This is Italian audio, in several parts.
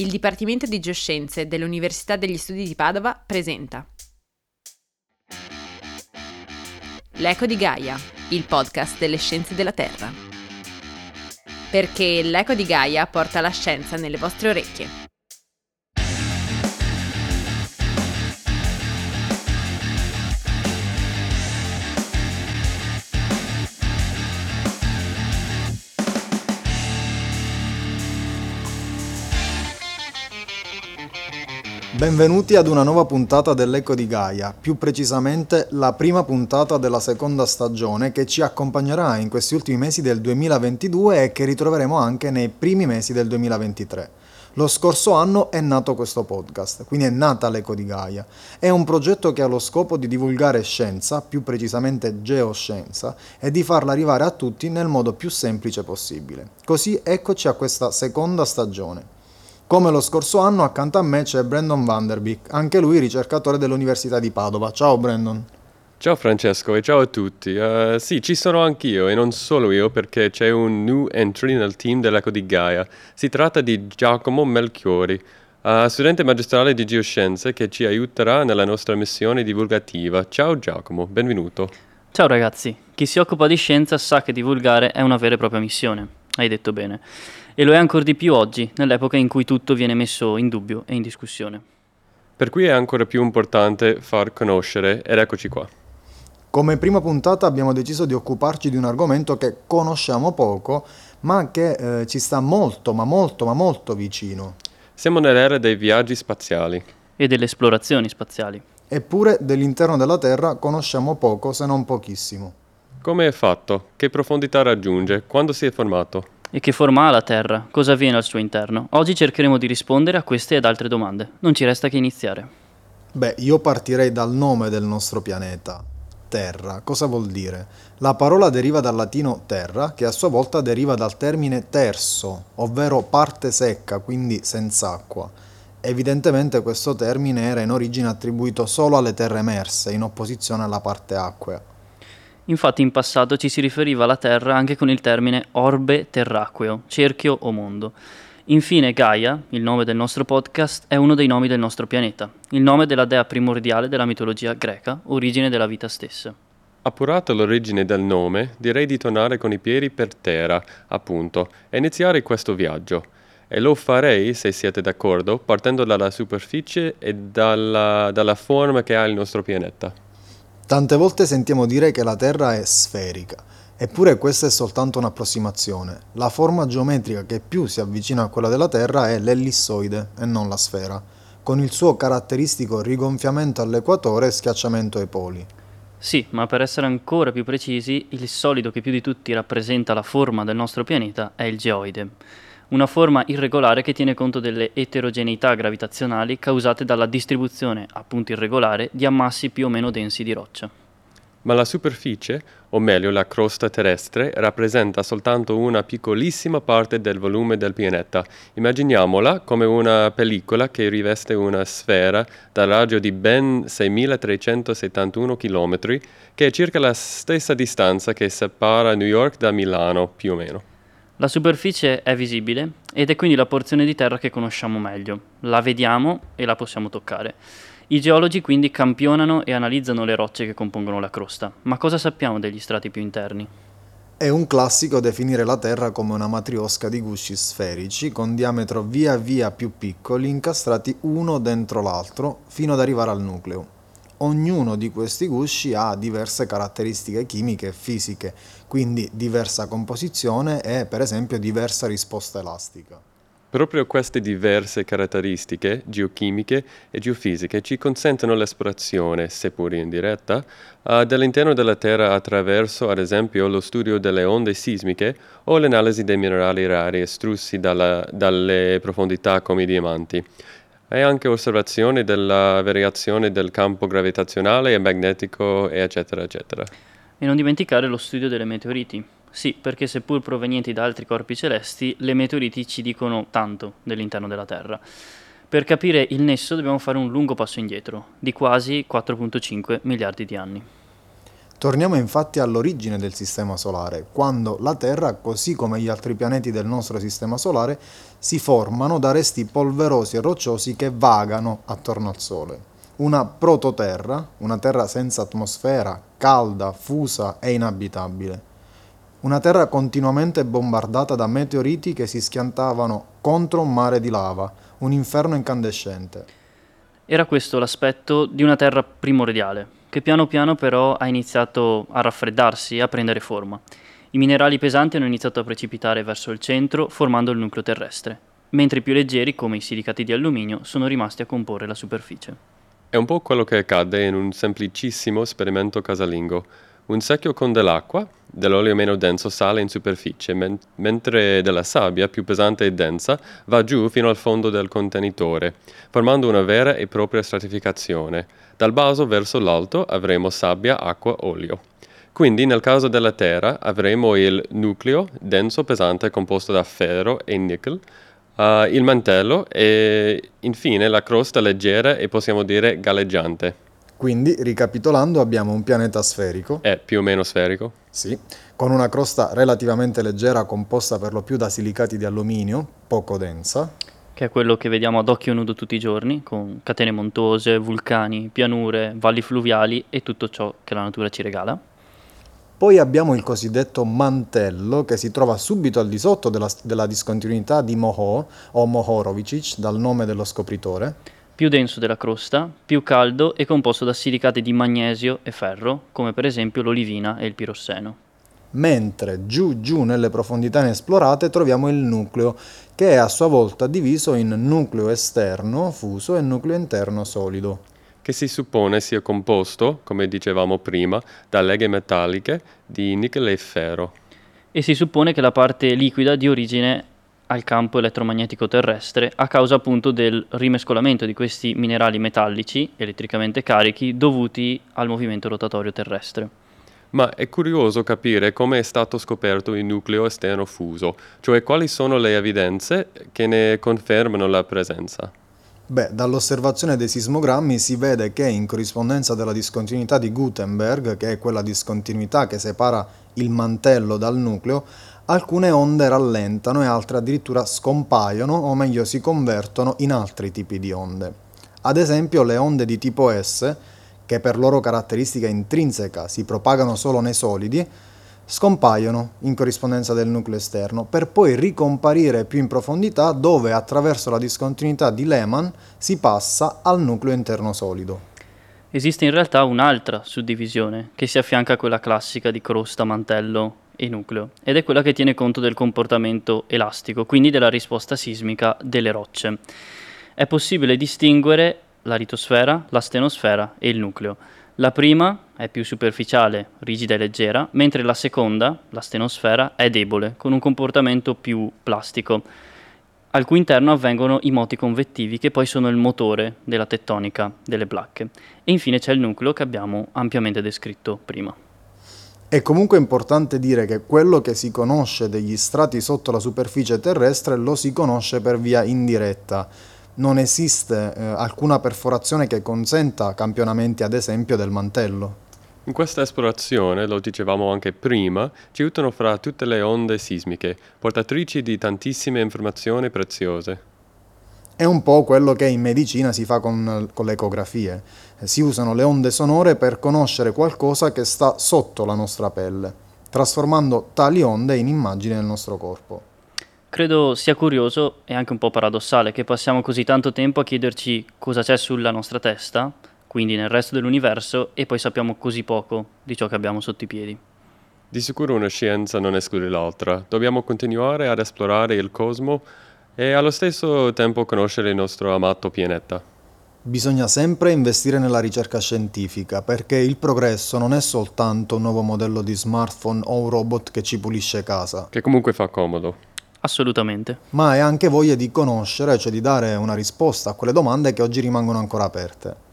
il Dipartimento di Geoscienze dell'Università degli Studi di Padova presenta L'Eco di Gaia, il podcast delle scienze della Terra. Perché l'Eco di Gaia porta la scienza nelle vostre orecchie. Benvenuti ad una nuova puntata dell'Eco di Gaia, più precisamente la prima puntata della seconda stagione che ci accompagnerà in questi ultimi mesi del 2022 e che ritroveremo anche nei primi mesi del 2023. Lo scorso anno è nato questo podcast, quindi è nata l'Eco di Gaia. È un progetto che ha lo scopo di divulgare scienza, più precisamente geoscienza, e di farla arrivare a tutti nel modo più semplice possibile. Così eccoci a questa seconda stagione. Come lo scorso anno, accanto a me c'è Brandon Vanderbeek, anche lui ricercatore dell'Università di Padova. Ciao Brandon. Ciao Francesco e ciao a tutti. Uh, sì, ci sono anch'io e non solo io perché c'è un new entry nel team dell'Eco di Gaia. Si tratta di Giacomo Melchiori, uh, studente magistrale di geoscienze che ci aiuterà nella nostra missione divulgativa. Ciao Giacomo, benvenuto. Ciao ragazzi, chi si occupa di scienza sa che divulgare è una vera e propria missione. Hai detto bene e lo è ancora di più oggi, nell'epoca in cui tutto viene messo in dubbio e in discussione. Per cui è ancora più importante far conoscere, ed eccoci qua. Come prima puntata abbiamo deciso di occuparci di un argomento che conosciamo poco, ma che eh, ci sta molto, ma molto, ma molto vicino. Siamo nell'era dei viaggi spaziali. E delle esplorazioni spaziali. Eppure dell'interno della Terra conosciamo poco, se non pochissimo. Come è fatto? Che profondità raggiunge? Quando si è formato? E che forma ha la Terra? Cosa avviene al suo interno? Oggi cercheremo di rispondere a queste ed altre domande. Non ci resta che iniziare. Beh, io partirei dal nome del nostro pianeta. Terra. Cosa vuol dire? La parola deriva dal latino terra, che a sua volta deriva dal termine terso, ovvero parte secca, quindi senza acqua. Evidentemente questo termine era in origine attribuito solo alle terre emerse, in opposizione alla parte acquea. Infatti in passato ci si riferiva alla Terra anche con il termine orbe terraqueo, cerchio o mondo. Infine Gaia, il nome del nostro podcast, è uno dei nomi del nostro pianeta, il nome della dea primordiale della mitologia greca, origine della vita stessa. Appurata l'origine del nome, direi di tornare con i piedi per terra, appunto, e iniziare questo viaggio. E lo farei, se siete d'accordo, partendo dalla superficie e dalla, dalla forma che ha il nostro pianeta. Tante volte sentiamo dire che la Terra è sferica, eppure questa è soltanto un'approssimazione. La forma geometrica che più si avvicina a quella della Terra è l'ellissoide e non la sfera, con il suo caratteristico rigonfiamento all'equatore e schiacciamento ai poli. Sì, ma per essere ancora più precisi, il solido che più di tutti rappresenta la forma del nostro pianeta è il geoide una forma irregolare che tiene conto delle eterogeneità gravitazionali causate dalla distribuzione, appunto irregolare, di ammassi più o meno densi di roccia. Ma la superficie, o meglio la crosta terrestre, rappresenta soltanto una piccolissima parte del volume del pianeta. Immaginiamola come una pellicola che riveste una sfera dal raggio di ben 6.371 km, che è circa la stessa distanza che separa New York da Milano, più o meno. La superficie è visibile ed è quindi la porzione di terra che conosciamo meglio. La vediamo e la possiamo toccare. I geologi quindi campionano e analizzano le rocce che compongono la crosta. Ma cosa sappiamo degli strati più interni? È un classico definire la Terra come una matriosca di gusci sferici con diametro via via più piccoli incastrati uno dentro l'altro fino ad arrivare al nucleo. Ognuno di questi gusci ha diverse caratteristiche chimiche e fisiche, quindi diversa composizione e per esempio diversa risposta elastica. Proprio queste diverse caratteristiche geochimiche e geofisiche ci consentono l'esplorazione, seppur indiretta, dell'interno della Terra attraverso, ad esempio, lo studio delle onde sismiche o l'analisi dei minerali rari estrussi dalla, dalle profondità come i diamanti e anche osservazione della variazione del campo gravitazionale e magnetico, eccetera, eccetera. E non dimenticare lo studio delle meteoriti. Sì, perché seppur provenienti da altri corpi celesti, le meteoriti ci dicono tanto dell'interno della Terra. Per capire il nesso dobbiamo fare un lungo passo indietro, di quasi 4.5 miliardi di anni. Torniamo infatti all'origine del Sistema Solare, quando la Terra, così come gli altri pianeti del nostro Sistema Solare, si formano da resti polverosi e rocciosi che vagano attorno al Sole. Una prototerra, una Terra senza atmosfera, calda, fusa e inabitabile. Una Terra continuamente bombardata da meteoriti che si schiantavano contro un mare di lava, un inferno incandescente. Era questo l'aspetto di una Terra primordiale, che piano piano però ha iniziato a raffreddarsi, a prendere forma. I minerali pesanti hanno iniziato a precipitare verso il centro, formando il nucleo terrestre, mentre i più leggeri, come i silicati di alluminio, sono rimasti a comporre la superficie. È un po' quello che accade in un semplicissimo esperimento casalingo. Un secchio con dell'acqua, dell'olio meno denso sale in superficie, men- mentre della sabbia più pesante e densa va giù fino al fondo del contenitore, formando una vera e propria stratificazione. Dal basso verso l'alto avremo sabbia, acqua, olio. Quindi nel caso della Terra avremo il nucleo denso pesante composto da ferro e nickel, uh, il mantello e infine la crosta leggera e possiamo dire galleggiante. Quindi, ricapitolando, abbiamo un pianeta sferico. È più o meno sferico. Sì, con una crosta relativamente leggera composta per lo più da silicati di alluminio, poco densa che è quello che vediamo ad occhio nudo tutti i giorni, con catene montuose, vulcani, pianure, valli fluviali e tutto ciò che la natura ci regala. Poi abbiamo il cosiddetto mantello che si trova subito al di sotto della, della discontinuità di Moho o Mohorovicic, dal nome dello scopritore. Più denso della crosta, più caldo e composto da silicati di magnesio e ferro, come per esempio l'olivina e il pirosseno mentre giù giù nelle profondità inesplorate troviamo il nucleo, che è a sua volta diviso in nucleo esterno fuso e nucleo interno solido. Che si suppone sia composto, come dicevamo prima, da leghe metalliche di nickel e ferro. E si suppone che la parte liquida di origine al campo elettromagnetico terrestre a causa appunto del rimescolamento di questi minerali metallici elettricamente carichi dovuti al movimento rotatorio terrestre. Ma è curioso capire come è stato scoperto il nucleo esterno fuso, cioè quali sono le evidenze che ne confermano la presenza. Beh, dall'osservazione dei sismogrammi si vede che in corrispondenza della discontinuità di Gutenberg, che è quella discontinuità che separa il mantello dal nucleo, alcune onde rallentano e altre addirittura scompaiono o meglio si convertono in altri tipi di onde. Ad esempio le onde di tipo S che per loro caratteristica intrinseca si propagano solo nei solidi, scompaiono in corrispondenza del nucleo esterno, per poi ricomparire più in profondità dove attraverso la discontinuità di Lehmann si passa al nucleo interno solido. Esiste in realtà un'altra suddivisione che si affianca a quella classica di crosta, mantello e nucleo, ed è quella che tiene conto del comportamento elastico, quindi della risposta sismica delle rocce. È possibile distinguere la litosfera, la stenosfera e il nucleo. La prima è più superficiale, rigida e leggera, mentre la seconda, la stenosfera, è debole, con un comportamento più plastico, al cui interno avvengono i moti convettivi che poi sono il motore della tettonica delle placche. E infine c'è il nucleo che abbiamo ampiamente descritto prima. È comunque importante dire che quello che si conosce degli strati sotto la superficie terrestre lo si conosce per via indiretta non esiste eh, alcuna perforazione che consenta campionamenti ad esempio del mantello. In questa esplorazione, lo dicevamo anche prima, ci aiutano fra tutte le onde sismiche, portatrici di tantissime informazioni preziose. È un po' quello che in medicina si fa con, con le ecografie. Si usano le onde sonore per conoscere qualcosa che sta sotto la nostra pelle, trasformando tali onde in immagini del nostro corpo. Credo sia curioso e anche un po' paradossale che passiamo così tanto tempo a chiederci cosa c'è sulla nostra testa, quindi nel resto dell'universo, e poi sappiamo così poco di ciò che abbiamo sotto i piedi. Di sicuro una scienza non esclude l'altra. Dobbiamo continuare ad esplorare il cosmo e allo stesso tempo conoscere il nostro amato pianeta. Bisogna sempre investire nella ricerca scientifica perché il progresso non è soltanto un nuovo modello di smartphone o un robot che ci pulisce casa. Che comunque fa comodo. Assolutamente. Ma è anche voglia di conoscere, cioè di dare una risposta a quelle domande che oggi rimangono ancora aperte.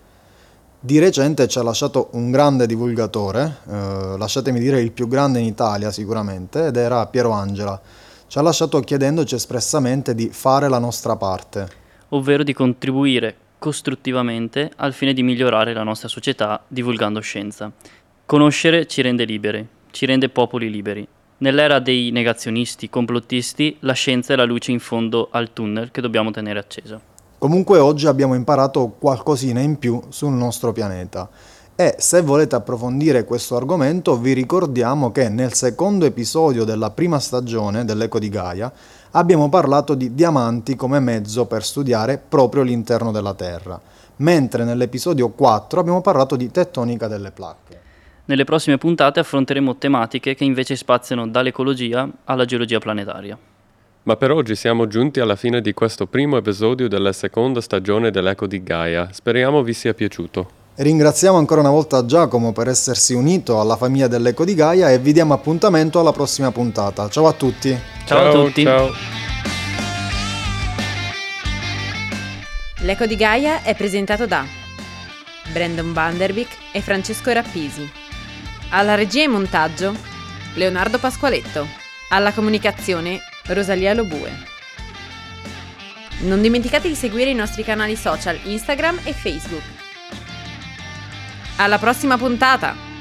Di recente ci ha lasciato un grande divulgatore, eh, lasciatemi dire il più grande in Italia sicuramente, ed era Piero Angela. Ci ha lasciato chiedendoci espressamente di fare la nostra parte. Ovvero di contribuire costruttivamente al fine di migliorare la nostra società divulgando scienza. Conoscere ci rende liberi, ci rende popoli liberi. Nell'era dei negazionisti, complottisti, la scienza è la luce in fondo al tunnel che dobbiamo tenere acceso. Comunque oggi abbiamo imparato qualcosina in più sul nostro pianeta. E se volete approfondire questo argomento vi ricordiamo che nel secondo episodio della prima stagione dell'Eco di Gaia abbiamo parlato di diamanti come mezzo per studiare proprio l'interno della Terra, mentre nell'episodio 4 abbiamo parlato di tettonica delle placche. Nelle prossime puntate affronteremo tematiche che invece spaziano dall'ecologia alla geologia planetaria. Ma per oggi siamo giunti alla fine di questo primo episodio della seconda stagione dell'Eco di Gaia. Speriamo vi sia piaciuto. Ringraziamo ancora una volta Giacomo per essersi unito alla famiglia dell'Eco di Gaia e vi diamo appuntamento alla prossima puntata. Ciao a tutti. Ciao, ciao a tutti. Ciao. L'Eco di Gaia è presentato da Brandon Vanderbeek e Francesco Rappisi. Alla regia e montaggio Leonardo Pasqualetto. Alla comunicazione Rosalia Lobue. Non dimenticate di seguire i nostri canali social Instagram e Facebook alla prossima puntata!